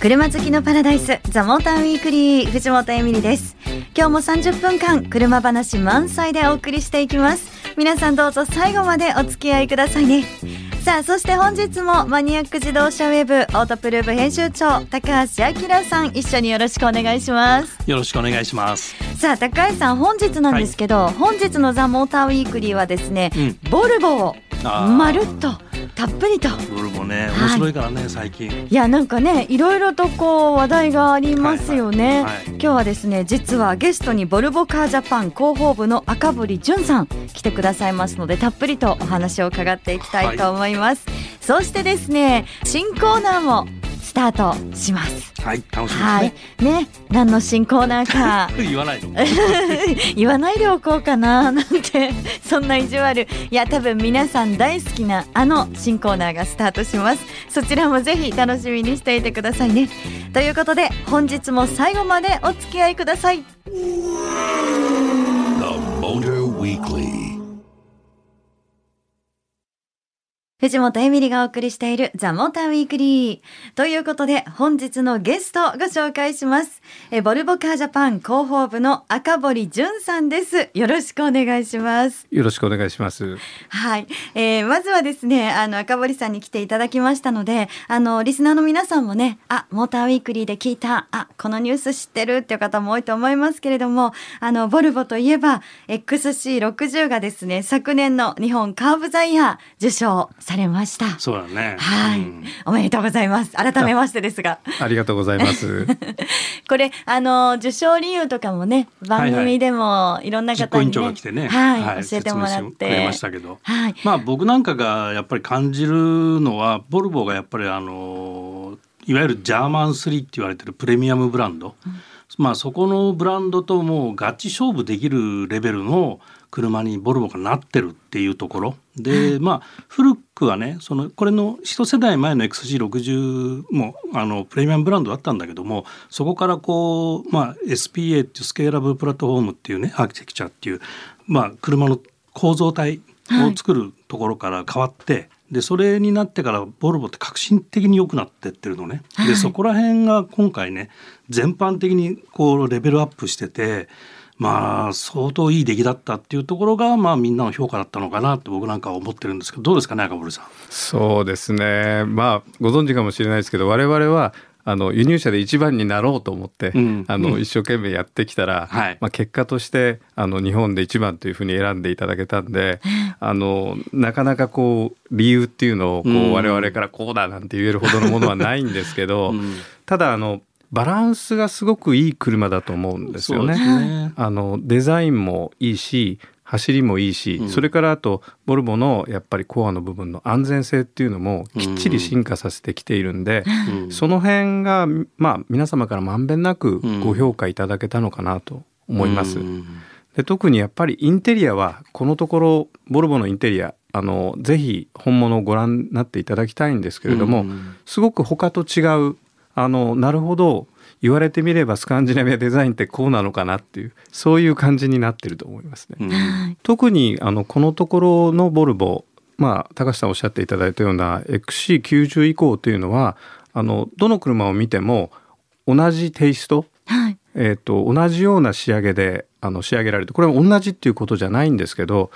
車好きのパラダイスザモーターウィークリー藤本エミリです。今日も30分間車話満載でお送りしていきます。皆さんどうぞ最後までお付き合いくださいね。さあそして本日もマニアック自動車ウェブオートプルーブ編集長高橋明さん一緒によろしくお願いします。よろしくお願いします。さあ高橋さん本日なんですけど、はい、本日のザ・モーターウィークリーはですね、うん、ボルボをまるっとたっぷりと。ボルボね面白いからね、はい、最近。いやなんかねいろいろとこう話題がありますよね、はいはいはい、今日はですね実はゲストにボルボカージャパン広報部の赤堀淳さん来てくださいますのでたっぷりとお話を伺っていきたいと思います、はい、そしてですね新コーナーもスタートします。はい、楽しみですね。はい、ね、何の新コーナーか。言わないの 言わないでおこうかな、なんて、そんな意地悪。いや、多分皆さん大好きなあの新コーナーがスタートします。そちらもぜひ楽しみにしていてくださいね。ということで、本日も最後までお付き合いください。藤本エミリがお送りしているザ・モーターウィークリー。ということで、本日のゲストをご紹介します。えボルボカージャパン広報部の赤堀淳さんです。よろしくお願いします。よろしくお願いします。はい。えー、まずはですね、あの、赤堀さんに来ていただきましたので、あの、リスナーの皆さんもね、あ、モーターウィークリーで聞いた、あ、このニュース知ってるっていう方も多いと思いますけれども、あの、ボルボといえば、XC60 がですね、昨年の日本カーブザイヤー受賞されました。そうだね。はい、うん、おめでとうございます。改めましてですが。ありがとうございます。これあの受賞理由とかもね番組でもいろんな方にね、はい、ねはい、教えてもらってくれましたけど、はい、まあ僕なんかがやっぱり感じるのはボルボがやっぱりあのいわゆるジャーマン3って言われてるプレミアムブランド、うん、まあそこのブランドともうガチ勝負できるレベルの車にボルボがなってるっていうところで、まあ古くはねそのこれの一世代前の XC60 もあのプレミアムブランドだったんだけどもそこからこう、まあ、SPA っていうスケーラブルプラットフォームっていうねアーキテクチャっていう、まあ、車の構造体を作るところから変わって、はいでそれになってからボルボって革新的に良くなってってるのね。でそこら辺が今回ね全般的にこうレベルアップしててまあ相当いい出来だったっていうところがまあみんなの評価だったのかなって僕なんかは思ってるんですけどどうですかね赤堀さん？そうですね。まあご存知かもしれないですけど我々はあの輸入車で一番になろうと思って、うん、あの、一生懸命やってきたら、はい、まあ、結果としてあの日本で一番というふうに選んでいただけたんであのなかなかこう理由っていうのをこう、我々からこうだなんて言えるほどのものはないんですけど、うん、ただあのバランスがすごくいい車だと思うんですよね。ね。あのデザインもいいし走りもいいし、うん、それからあとボルボのやっぱりコアの部分の安全性っていうのもきっちり進化させてきているんで、うん、その辺がまあ皆様からまんべんなくご評価いただけたのかなと思います。うん、で特にやっぱりインテリアはこのところボルボのインテリアあのぜひ本物をご覧になっていただきたいんですけれども、すごく他と違うあのなるほど。言われてみればスカンジナビアデザインってこうなのかなっていうそういう感じになってると思いますね。うん、特にあのこのところのボルボまあ高橋さんおっしゃっていただいたような XC90 以降というのはあのどの車を見ても同じテイスト、はい、えーと、同じような仕上げであの仕上げられてこれは同じっていうことじゃないんですけど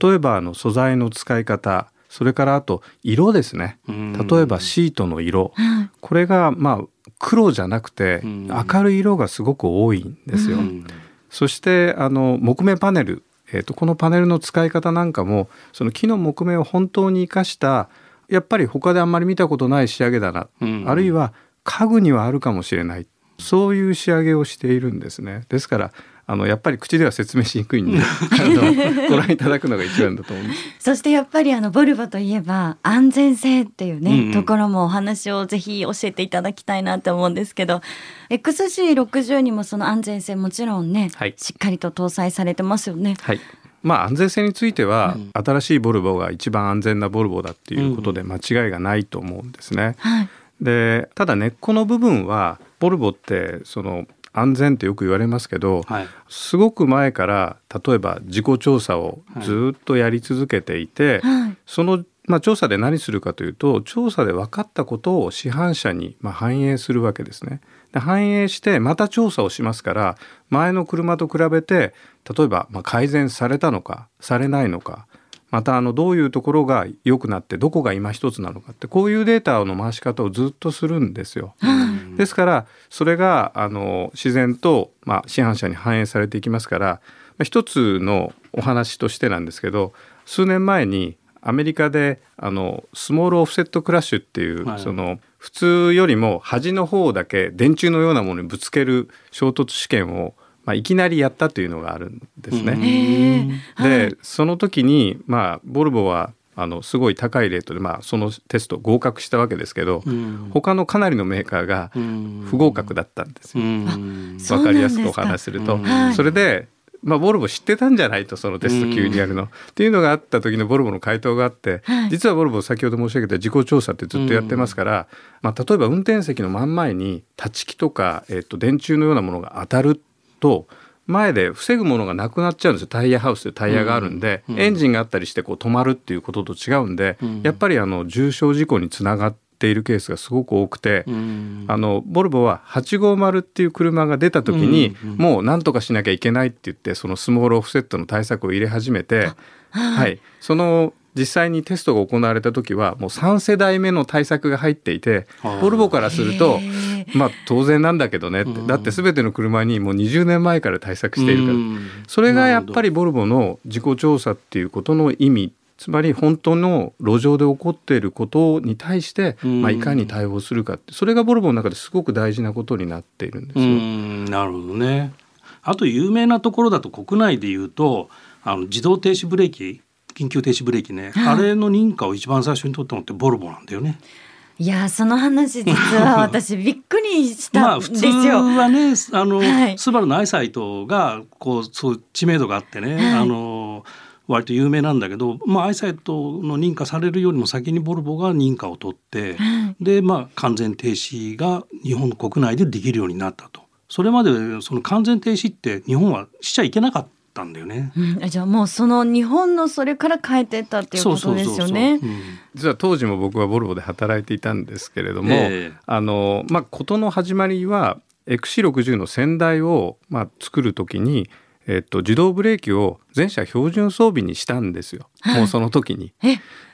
例えばあの素材の使い方それからあと色ですね。例えばシートの色、これがまあ黒じゃなくて明るい色がすごく多いんですよ。そしてあの木目パネル、えーと、このパネルの使い方なんかもその木の木目を本当に生かしたやっぱり他であんまり見たことない仕上げだな、うん、あるいは家具にはあるかもしれない。そういう仕上げをしているんですね。ですからあのやっぱり口では説明しにくいんで ご覧いただくのが一番だと思うそしてやっぱりあのボルボといえば安全性っていうね、うんうん、ところもお話をぜひ教えていただきたいなと思うんですけど XC60 にもその安全性もちろんね、はい、しっかりと搭載されてますよね。はい。まあ、安全性については、うん、新しいボルボが一番安全なボルボだっていうことで間違いがないと思うんですね。うんはい、でただ根っこの部分はボルボってその安全ってよく言われますけど、はい、すごく前から例えば自己調査をずっとやり続けていて、はい、そのまあ、調査で何するかというと調査で分かったことを市販車にま反映するわけですね。で反映してまた調査をしますから前の車と比べて例えばま改善されたのかされないのかまたあのどういうところが良くなってどこが今一つなのかってこういうデータの回し方をずっとするんですよ。ですからそれがあの自然とまあ市販車に反映されていきますから一つのお話としてなんですけど数年前にアメリカであのスモールオフセットクラッシュっていう、はい、その普通よりも端の方だけ電柱のようなものにぶつける衝突試験を、まあ、いきなりやったというのがあるんですね。で、はい、その時に、まあ、ボルボはあのすごい高いレートで、まあ、そのテスト合格したわけですけど、うん、他のかなりのメーカーが不合格だったんですよ。うん、分かりやすくお話しすると。それでまあ、ボルボ知ってたんじゃないとそのテスト急にやるの、っていうのがあった時のボルボの回答があって、はい、実はボルボ先ほど申し上げた自己調査ってずっとやってますから、まあ、例えば運転席の真ん前に立ち木とか、えっと、電柱のようなものが当たると前で防ぐものがなくなっちゃうんですよ。タイヤハウスでタイヤがあるんで、エンジンがあったりしてこう止まるっていうことと違うんで、やっぱりあの重傷事故につながってているケースがすごく多くて、あのボルボは850っていう車が出た時に、もう何とかしなきゃいけないって言ってそのスモールオフセットの対策を入れ始めて、はい、その実際にテストが行われた時はもう3世代目の対策が入っていてボルボからするとまあ当然なんだけどねって。だって全ての車にもう20年前から対策しているから。それがやっぱりボルボの自己調査っていうことの意味つまり本当の路上で起こっていることに対して、まあ、いかに対応するかって。それがボルボの中ですごく大事なことになっているんですよ。なるほどね。あと有名なところだと国内でいうとあの自動停止ブレーキ緊急停止ブレーキね、はい、あれの認可を一番最初に取ったのってボルボなんだよね。いやその話実は 私びっくりしたんですよ。まあ、普通はねあの、はい、スバルのアイサイトがこうそう知名度があってね、はい、あの割と有名なんだけど、まあ、アイサイトの認可されるよりも先にボルボが認可を取って、で、まあ、完全停止が日本国内でできるようになったと。それまでその完全停止って日本はしちゃいけなかったんだよね。うん、じゃあもうその日本のそれから変えてったっていうことですよね。実は当時も僕はボルボで働いていたんですけれども、えー、あのまあ事の始まりは XC60 の先代をまあ作る時にえっと、自動ブレーキを全車標準装備にしたんですよ、はい、もうその時に。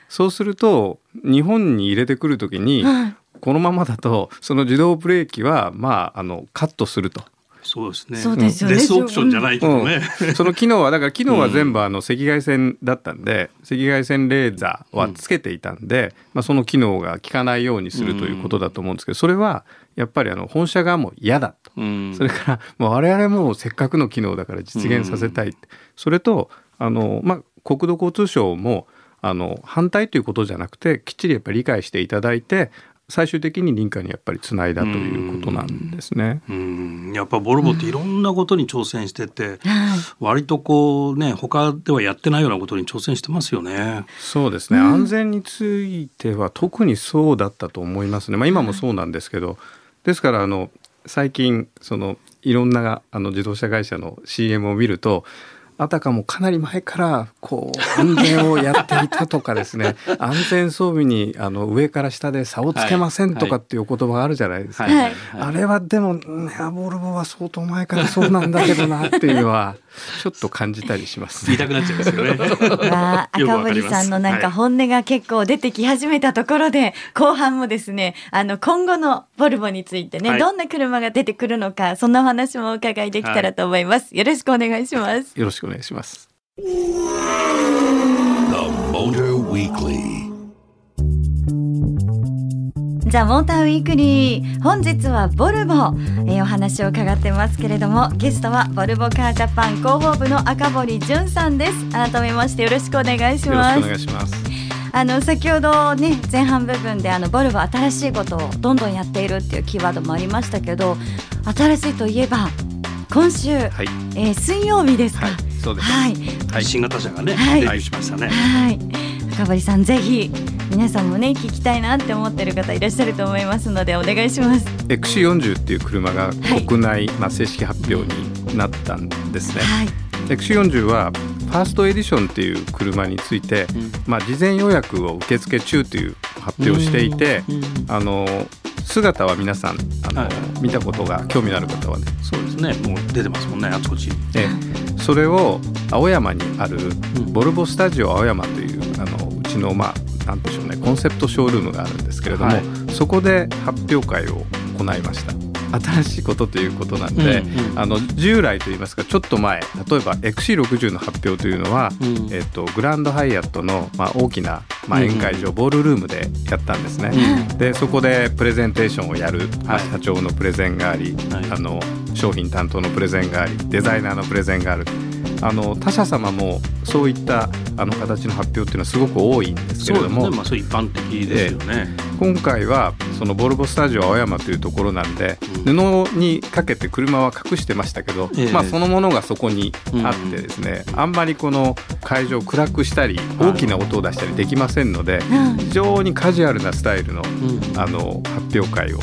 そうすると日本に入れてくる時に、はい、このままだとその自動ブレーキはまああのカットすると。そうですね。そうですよね。レスオプションじゃないけどね。うん、その機能はだから機能は全部あの赤外線だったんで、赤外線レーザーはつけていたんで、まあその機能が効かないようにするということだと思うんですけど、それはやっぱりあの本社側も嫌だと、うん、それからもう我々もせっかくの機能だから実現させたい、うん、それとあの、まあ、国土交通省もあの反対ということじゃなくてきっちりやっぱり理解していただいて最終的に認可にやっぱりつないだということなんですね。うん。やっぱボルボっていろんなことに挑戦してて、うん、割とこうね他ではやってないようなことに挑戦してますよね。そうですね、うん、安全については特にそうだったと思いますね。まあ今もそうなんですけど、ですからあの最近そのいろんなあの自動車会社の CM を見るとあたかもかなり前からこう安全をやっていたとかですね。安全装備にあの上から下で差をつけませんとかっていう言葉があるじゃないですか、はい。あれはでもネボルボは相当前からそうなんだけどなっていうのはちょっと感じたりします、ね、言いたくなっちゃいますよね。まあ、赤堀さんのなんか本音が結構出てき始めたところで、はい、後半もですねあの今後のボルボについてね、はい、どんな車が出てくるのかそんなお話もお伺いできたらと思います。よろしくお願いします。よろしくお願いします。ザ・モーターウィークリー本日はボルボ、えー、お話を伺ってますけれどもゲストはボルボカージャパン広報部の赤堀淳さんです。改めましてよろしくお願いします。お願いします。あの先ほどね前半部分であのボルボ新しいことをどんどんやっているっていうキーワードもありましたけど新しいといえば今週、はい、えー、水曜日ですか、はい、そうです、はい、はい、新型車がね、はい、デビューしましたね。はい。赤堀さんぜひ皆さんもね聞きたいなって思ってる方いらっしゃると思いますのでお願いします。XC40 っていう車が国内、はい、まあ、正式発表になったんですね、はい、XC40 はファーストエディションっていう車について、うん、まあ、事前予約を受付中という発表をしていて、あの姿は皆さんあの、はい、見たことが興味のある方はねそうですね。もう出てますもんねあちこち。えそれを青山にあるボルボスタジオ青山というあのうちのまあなんでしょうねコンセプトショールームがあるんですけれども、はい、そこで発表会を行いました。新しいことということなんで、うんうん、あの従来といいますかちょっと前例えば XC60 の発表というのは、うん、えっと、グランドハイアットの、まあ、大きな、まあ、宴会場、うん。うん、ボールルームでやったんですね。うん、でそこでプレゼンテーションをやる、まあ、社長のプレゼンがあり、はい、あの商品担当のプレゼンがありデザイナーのプレゼンがある。あの他社様もそういったあの形の発表っていうのはすごく多いんですけれども、ね。まあ、そう一般的ですよね。今回はそのボルボスタジオ青山というところなんで、うん、布にかけて車は隠してましたけど、えー、まあ、そのものがそこにあってですね、うん、あんまりこの会場を暗くしたり大きな音を出したりできませんので、非常にカジュアルなスタイルの,、あの発表会を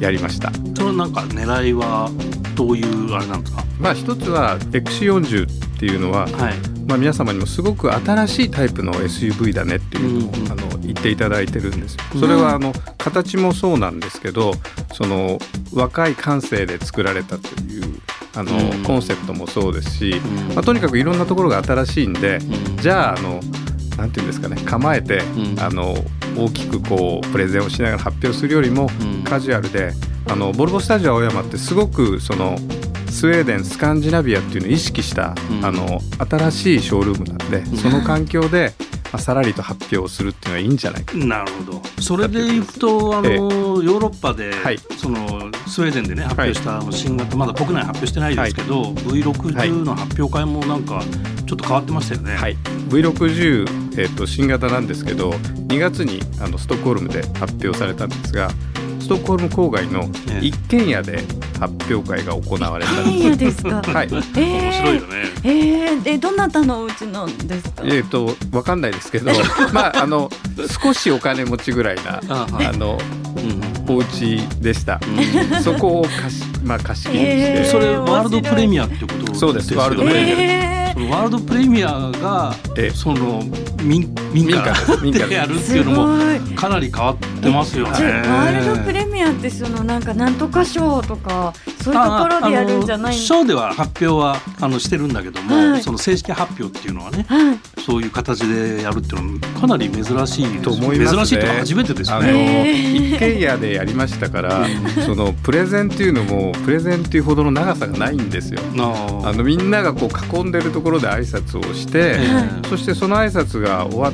やりました。それなんか狙いはどういうあれなんですか？まあ一つは XC40 っていうのは、はい、まあ、皆様にもすごく新しいタイプの SUV だねっていうのを、うん、あの言っていただいてるんです。それはあの形もそうなんですけどその若い感性で作られたというあの、うん、コンセプトもそうですし、うん、まあ、とにかくいろんなところが新しいんで、じゃああのなんていうんですかね構えて、あの大きくこうプレゼンをしながら発表するよりも、カジュアルであのボルボスタジオ青山ってすごくそのスウェーデンスカンジナビアっていうのを意識した、うん、あの新しいショールームなんで、その環境で、まあ、さらりと発表するっていうのはいいんじゃないか。なるほど。それでいくとあの、えヨーロッパで、はい、そのスウェーデンでね発表した新型、まだ国内発表してないですけど、はい、V60 の発表会もなんかちょっと変わってましたよね。はい、V60、えーと、新型なんですけど2月にあのストックホルムで発表されたんですがストックホルム郊外の一軒家で発表会が行われたんです。ですか？はい。えー、面白いよね。えー、でどなたのお家なんですか？えっ、ー、とわかんないですけど、まああの少しお金持ちぐらいなあの、うん、お家でした。うん、そこを貸しまあ貸し切りにして、えー、それワールドプレミアってこと、そうですワールドプレミア。えーワールドプレミアがその民民家。で やるっていうのもかなり変わってますよね。ワールドプレミアってそのなんかなんとか賞とかそういうところでやるんじゃない賞では発表はあのしてるんだけども、はい、その正式発表っていうのはね、はい、そういう形でやるっていうのはかなり珍しいと思います、ね、珍しいとか初めてですよね。一軒家でやりましたからそのプレゼンっていうのもプレゼンっていうほどの長さがないんですよ。あのみんながこう囲んでるところで挨拶をして、そしてその挨拶が終わっ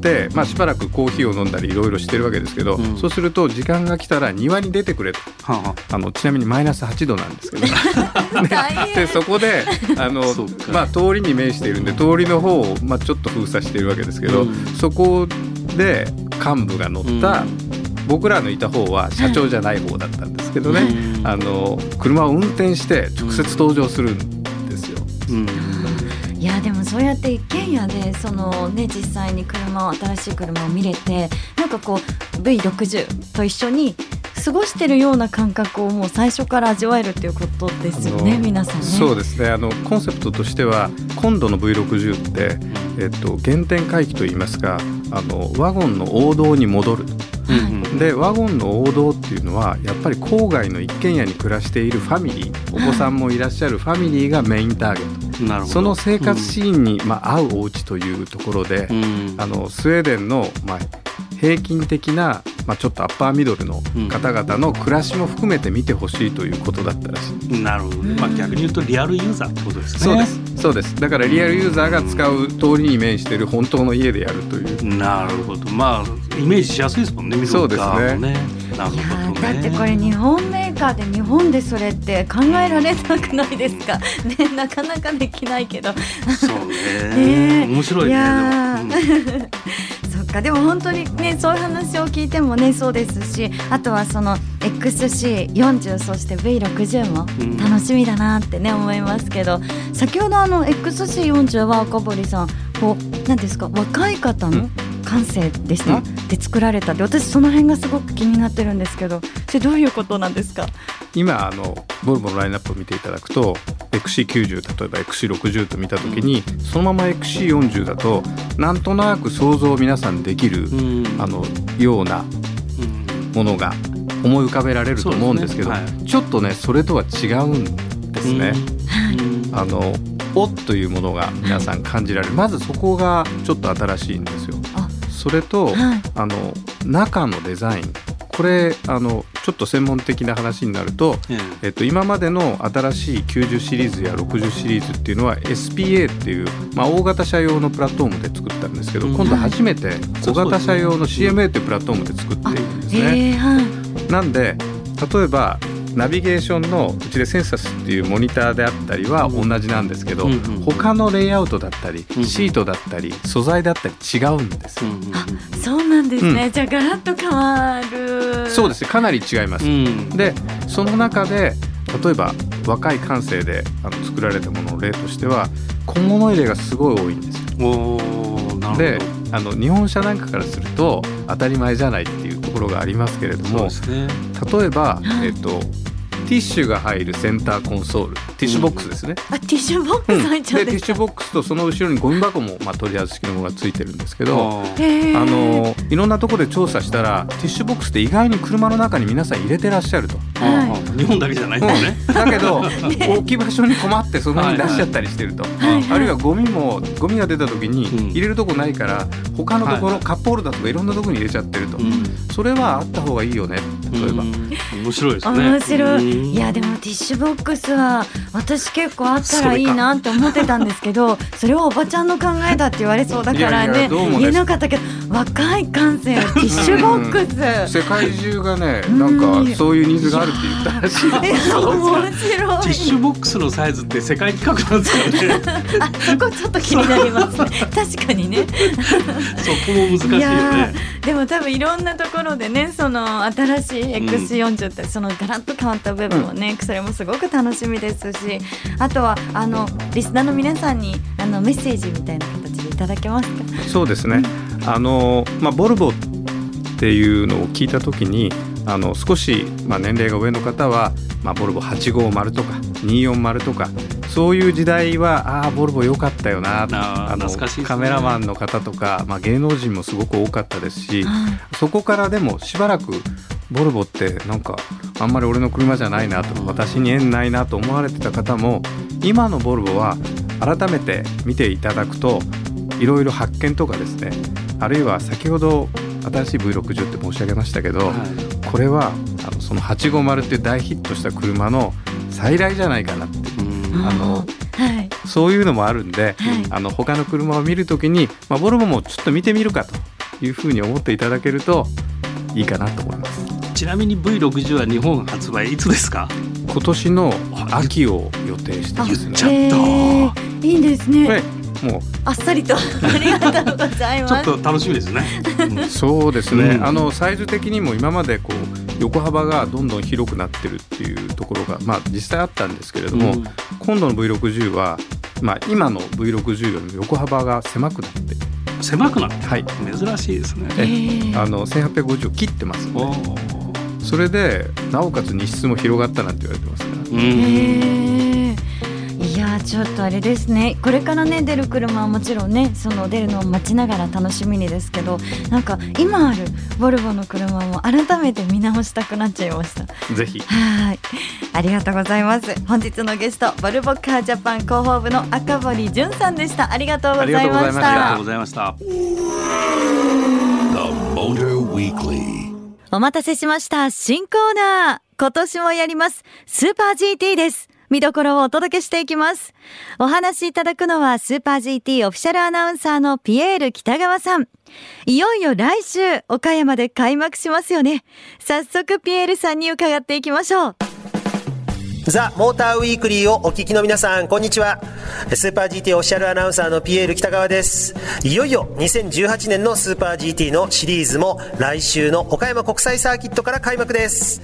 て、まあ、しばらくコーヒーを飲んだりいろいろしてるわけですけど、うん、そうすると時間が来たら庭に出てくれと、はあ、あのちなみにマイナス8度なんですけど、ね、でそこであの、まあ、通りに面しているんで通りの方を、まあ、ちょっと封鎖しているわけですけど、うん、そこで幹部が乗った、僕らのいた方は社長じゃない方だったんですけどね、あの車を運転して直接登場するんですよ。うんいやでもそうやって一軒家でそのね実際に車を新しい車を見れてなんかこう V60 と一緒に過ごしてるような感覚をもう最初から味わえるっていうことですよね皆さんね。そうですねあのコンセプトとしては今度の V60 って、えっと、原点回帰といいますかあのワゴンの王道に戻る。でワゴンの王道っていうのはやっぱり郊外の一軒家に暮らしているファミリーお子さんもいらっしゃるファミリーがメインターゲットその生活シーンに、まあ、合うお家というところで、うん、あのスウェーデンの、まあ、平均的な、まあ、ちょっとアッパーミドルの方々の暮らしも含めて見てほしいということだったらしい、なるほど、まあ、逆に言うとリアルユーザーってことですね。そうです。そうです。だからリアルユーザーが使う通りに面している本当の家でやるという、なるほど。まあイメージしやすいですもんねそうですね。なるほど、ね、だってこれ日本メーカーで日本でそれって考えられなくないですか？ねなかなかできないけど。そうね。ね面白いねか。でも本当にねそういう話を聞いてもねそうですしあとはその XC40 そして V60 も楽しみだなってね、思いますけど先ほどあの XC40 は赤堀さんこう何ですか若い方の感性でした、うん、で作られたで私その辺がすごく気になってるんですけどそれどういうことなんですか？今あのボルボのラインナップを見ていただくと XC90 例えば XC60 と見た時に、うん、そのまま XC40 だとなんとなく想像皆さんできる、うん、あのようなものが思い浮かべられると思うんですけど、ね。はい、ちょっとねそれとは違うんですね。あのおというものが皆さん感じられる、まずそこがちょっと新しいんですよ。それと、はい、あの中のデザイン。これあのちょっと専門的な話になると、えっと、今までの新しい90シリーズや60シリーズっていうのは SPA っていう、まあ、大型車用のプラットフォームで作ったんですけど、うん、今度初めて小型車用の CMA っていうプラットフォームで作っているんですね。なんで例えばナビゲーションのうちでセンサスっていうモニターであったりは同じなんですけど、うんうん、他のレイアウトだったり、うん、シートだったり素材だったり違うんですよ。あそうなんですね、うん、じゃあガラッと変わる。そうです。かなり違います。でその中で例えば若い感性であの作られたものの例としては小物入れがすごい多いんですよ。であの日本車なんかからすると当たり前じゃないっていうところがありますけれども、ね、例えば、えっとティッシュが入るセンターコンソールティッシュボックスですね、うん、あティッシュボックス入っちゃうんでティッシュボックスとその後ろにゴミ箱も、まあ、取り外しのものがついてるんですけどあのいろんなところで調査したらティッシュボックスって意外に車の中に皆さん入れてらっしゃると、はい、日本だけじゃないんですね、うん、だけど 置き場所に困ってその辺に出しちゃったりしてると、はいはい、あるいはゴミもゴミが出た時に入れるとこないから他のところ、はい、カップホルダーとかいろんなところに入れちゃってると、うん、それはあった方がいいよね。例えば。面白いですね。面白いいやでもティッシュボックスは私結構あったらいいなって思ってたんですけどそれはおばちゃんの考えだって言われそうだからね。言えなかったけど若い感性ティッシュボックス。世界中がねなんかそういうニーズがあるって言ったらしい。面白い。ティッシュボックスのサイズって世界規格なんですかね。あそこちょっと気になりますね。確かにね。そこも難しいよね。でも多分いろんなところでねその新しい X40 って、そのガラッと変わった部分をね、それもすごく楽しみですしあとはあのリスナーの皆さんにあのメッセージみたいな形でいただけますか？そうですね、あのまあ、ボルボっていうのを聞いた時にあの少し、まあ、年齢が上の方は、まあ、ボルボ850とか240とかそういう時代はああボルボ良かったよなあの、ね、カメラマンの方とか、まあ、芸能人もすごく多かったですし、そこからでもしばらくボルボってなんかあんまり俺の車じゃないなと私に縁ないなと思われてた方も今のボルボは改めて見ていただくといろいろ発見とかですねあるいは先ほど新しい V60 って申し上げましたけど、はい、これはあのその850っていう大ヒットした車の再来じゃないかなってあの、はい、そういうのもあるんで、はい、あの他の車を見るときに、まあ、ボルボもちょっと見てみるかというふうに思っていただけるといいかなと思います。ちなみに V60 は日本発売いつですか？今年の秋を予定してますね。ちゃった。いいですね。もうあっさりとありがとうございます。ちょっと楽しみですね。そうですね。うん、あのサイズ的にも今までこう横幅がどんどん広くなってるっていうところがまあ実際あったんですけれども、うん、今度の V60 はまあ今の V60 よりも横幅が狭くなって狭くなって、はい、珍しいですね。あの1850を切ってますので。それでなおかつ荷室も広がったなんて言われてますね。いやちょっとあれですね。これからね出る車はもちろんねその出るのを待ちながら楽しみにですけどなんか今あるボルボの車も改めて見直したくなっちゃいました。ぜひ。はい。ありがとうございます。本日のゲストボルボカージャパン広報部の赤堀潤さんでした。ありがとうございました。ありがとうございましたお待たせしました。新コーナー。今年もやります。スーパー GT です。見どころをお届けしていきます。お話しいただくのはスーパー GT オフィシャルアナウンサーのピエール北川さん。いよいよ来週、岡山で開幕しますよね。早速ピエールさんに伺っていきましょう。ザ・モーターウィークリーをお聞きの皆さん、こんにちは。スーパー GT オフィシャルアナウンサーのピエール北川です。いよいよ2018年のスーパー GT のシリーズも来週の岡山国際サーキットから開幕です。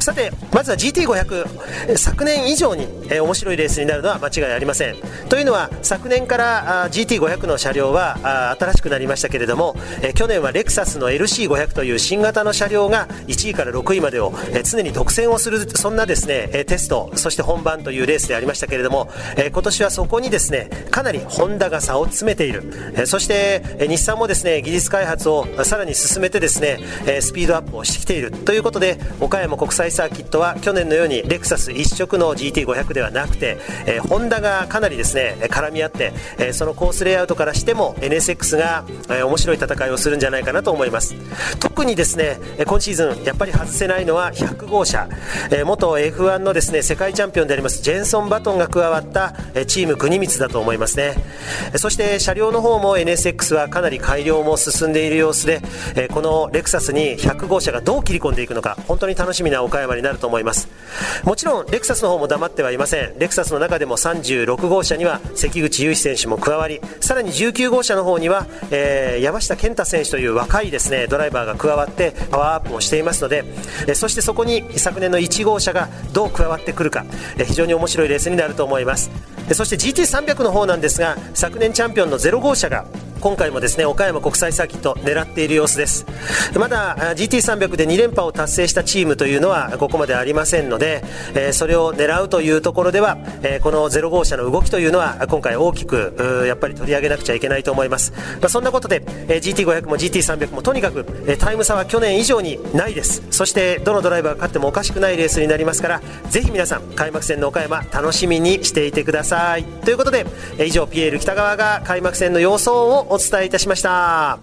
さて、まずは GT500。昨年以上に面白いレースになるのは間違いありません。というのは、昨年から GT500 の車両は新しくなりましたけれども、去年はレクサスの LC500 という新型の車両が1位から6位までを常に独占をする、そんなですね、テストトそして本番というレースでありましたけれども、え、今年はそこにですねかなりホンダが差を詰めている、え、そして、え、日産もですね技術開発をさらに進めてですね、え、スピードアップをしてきている。ということで岡山国際サーキットは去年のようにレクサス一色の GT500 ではなくて、えー、ホンダがかなりですね絡み合って、え、そのコースレイアウトからしても NSX が、え、面白い戦いをするんじゃないかなと思います。特にですね今シーズンやっぱり外せないのは100号車、えー、元 F1 のですね世界チャンピオンでありますジェンソン・バトンが加わったチーム国光だと思いますね。そして車両の方も NSX はかなり改良も進んでいる様子でこのレクサスに100号車がどう切り込んでいくのか本当に楽しみな岡山になると思います。もちろんレクサスの方も黙ってはいません。レクサスの中でも36号車には関口雄飛選手も加わりさらに19号車の方には、えー、山下健太選手という若いですねドライバーが加わってパワーアップをしていますので、えそしてそこに昨年の1号車がどう加わっててくるか、非常に面白いレースになると思います。そして GT300 の方なんですが昨年チャンピオンの0号車が今回もですね岡山国際サーキット狙っている様子です。まだ GT300 で2連覇を達成したチームというのはここまでありませんので、えー、それを狙うというところでは、えー、この0号車の動きというのは今回大きくやっぱり取り上げなくちゃいけないと思います、まあ、そんなことで、えー、GT500 も GT300 もとにかく、えタイム差は去年以上にないです。そしてどのドライバーが勝ってもおかしくないレースになりますからぜひ皆さん開幕戦の岡山楽しみにしていてください。ということで、え以上ピエール北川が開幕戦の様相をお伝えいたしました。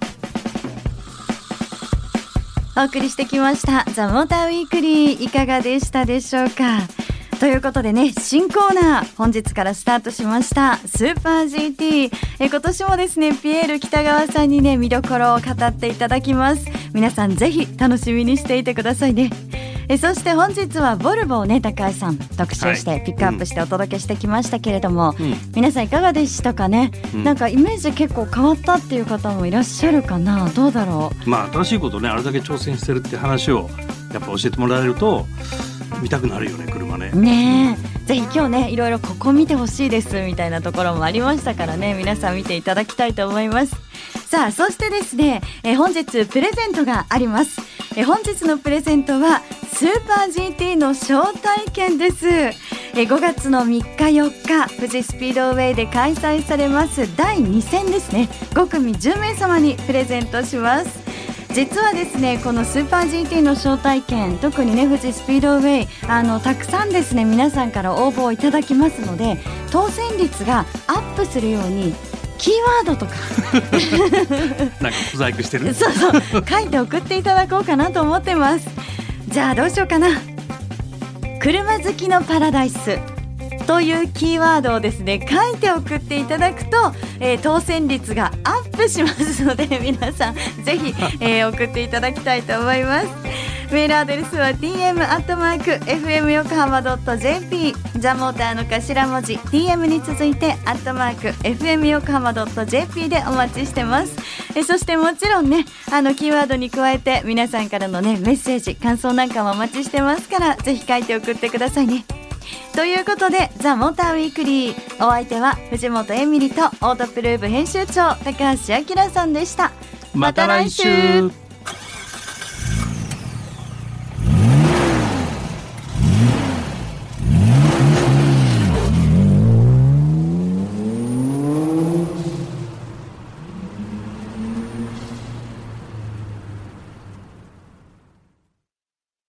お送りしてきましたザ・モーターウィークリーいかがでしたでしょうか？ということでね新コーナー本日からスタートしましたスーパー GT え今年もですねピエール北川さんにね見どころを語っていただきます。皆さんぜひ楽しみにしていてくださいね。えそして本日はボルボをね高橋さん。特集してピックアップしてお届けしてきましたけれども、はいうん、皆さんいかがでしたかね、うん、なんかイメージ結構変わったっていう方もいらっしゃるかな？どうだろう？まあ新しいことねあれだけ挑戦してるって話をやっぱ教えてもらえると見たくなるよね車ね。ねぜひ今日ねいろいろここ見てほしいですみたいなところもありましたからね。皆さん見ていただきたいと思います。さあそしてですね、え本日プレゼントがあります。え本日のプレゼントはスーパー GT の招待券です。え5月の3日4日富士スピードウェイで開催されます第2戦ですね。5組10名様にプレゼントします。実はですねこのスーパー GT の招待券特にね富士スピードウェイあのたくさんですね皆さんから応募をいただきますので当選率がアップするようにキーワードとか。なんか小細工してる？そうそう。書いて送っていただこうかなと思ってます。じゃあどうしようかな。車好きのパラダイス。というキーワードをですね書いて送っていただくと、えー、当選率がアップしますので皆さんぜひ、えー、送っていただきたいと思いますメールアドレスは tm アットマーク fm 横浜ドット jp ザモー。ターの頭文字 tm に続いてアットマーク fm 横浜ドット jp でお待ちしてます。えそしてもちろんねあのキーワードに加えて皆さんからのねメッセージ感想なんかもお待ちしてますからぜひ書いて送ってくださいね。ということで「ザ・モーターウィークリーお相手は藤本エミリとオートプルーブ編集長高橋明さんでした。また来週。